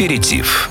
Аперитив.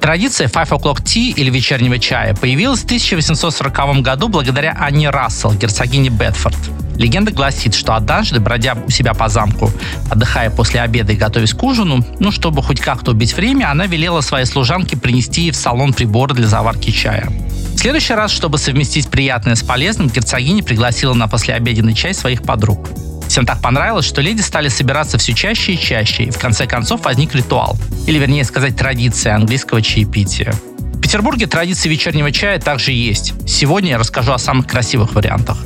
Традиция Five O'Clock Tea или вечернего чая появилась в 1840 году благодаря Анне Рассел, герцогине Бетфорд. Легенда гласит, что однажды, бродя у себя по замку, отдыхая после обеда и готовясь к ужину, ну, чтобы хоть как-то убить время, она велела своей служанке принести в салон приборы для заварки чая. В следующий раз, чтобы совместить приятное с полезным, герцогиня пригласила на послеобеденный чай своих подруг. Всем так понравилось, что леди стали собираться все чаще и чаще, и в конце концов возник ритуал, или вернее сказать традиция английского чаепития. В Петербурге традиции вечернего чая также есть. Сегодня я расскажу о самых красивых вариантах.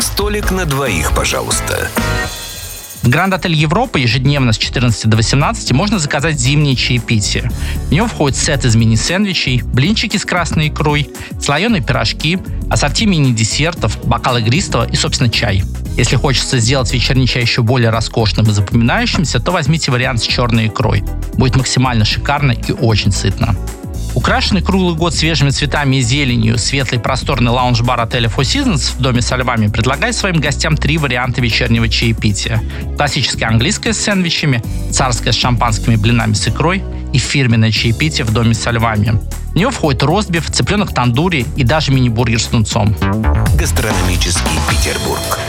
Столик на двоих, пожалуйста. В Гранд Отель Европа ежедневно с 14 до 18 можно заказать зимнее чаепитие. В него входит сет из мини-сэндвичей, блинчики с красной икрой, слоеные пирожки, ассорти мини-десертов, бокал игристого и, собственно, чай. Если хочется сделать вечерний чай еще более роскошным и запоминающимся, то возьмите вариант с черной икрой. Будет максимально шикарно и очень сытно. Украшенный круглый год свежими цветами и зеленью светлый просторный лаунж-бар отеля Four Seasons в доме со львами предлагает своим гостям три варианта вечернего чаепития. Классическое английское с сэндвичами, царское с шампанскими блинами с икрой и фирменное чаепитие в доме со львами. В него входит ростбиф, цыпленок тандури и даже мини-бургер с тунцом. Гастрономический Петербург.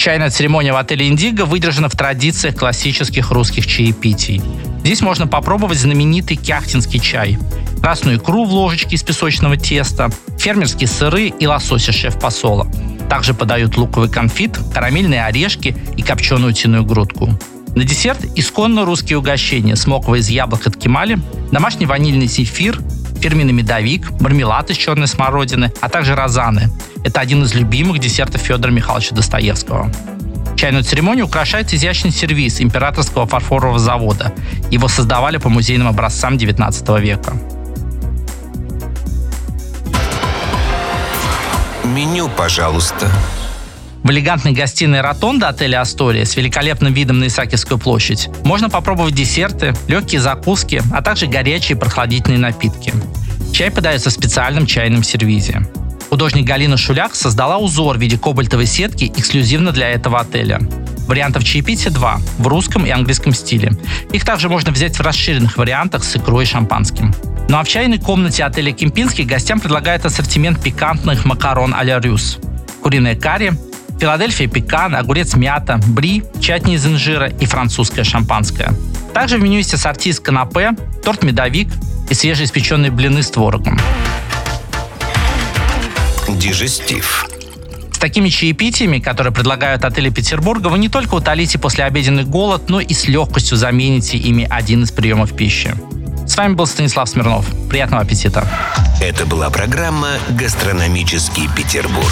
Чайная церемония в отеле «Индиго» выдержана в традициях классических русских чаепитий. Здесь можно попробовать знаменитый кяхтинский чай, красную икру в ложечке из песочного теста, фермерские сыры и лосося шеф-посола. Также подают луковый конфит, карамельные орешки и копченую утиную грудку. На десерт исконно русские угощения, смоква из яблок от кемали, домашний ванильный зефир, фирменный медовик, мармелад из черной смородины, а также розаны. Это один из любимых десертов Федора Михайловича Достоевского. Чайную церемонию украшает изящный сервиз императорского фарфорового завода. Его создавали по музейным образцам XIX века. Меню, пожалуйста. В элегантной гостиной Ротонда отеля «Астория» с великолепным видом на Исаакиевскую площадь можно попробовать десерты, легкие закуски, а также горячие прохладительные напитки. Чай подается в специальном чайном сервизе. Художник Галина Шуляк создала узор в виде кобальтовой сетки эксклюзивно для этого отеля. Вариантов чаепития два – в русском и английском стиле. Их также можно взять в расширенных вариантах с икрой и шампанским. Ну а в чайной комнате отеля Кемпинский гостям предлагает ассортимент пикантных макарон а-ля рюс. Куриное карри, Филадельфия пекан, огурец мята, бри, чатни из инжира и французское шампанское. Также в меню есть ассорти из канапе, торт медовик и свежеиспеченные блины с творогом. Дижестив. С такими чаепитиями, которые предлагают отели Петербурга, вы не только утолите послеобеденный голод, но и с легкостью замените ими один из приемов пищи. С вами был Станислав Смирнов. Приятного аппетита. Это была программа «Гастрономический Петербург».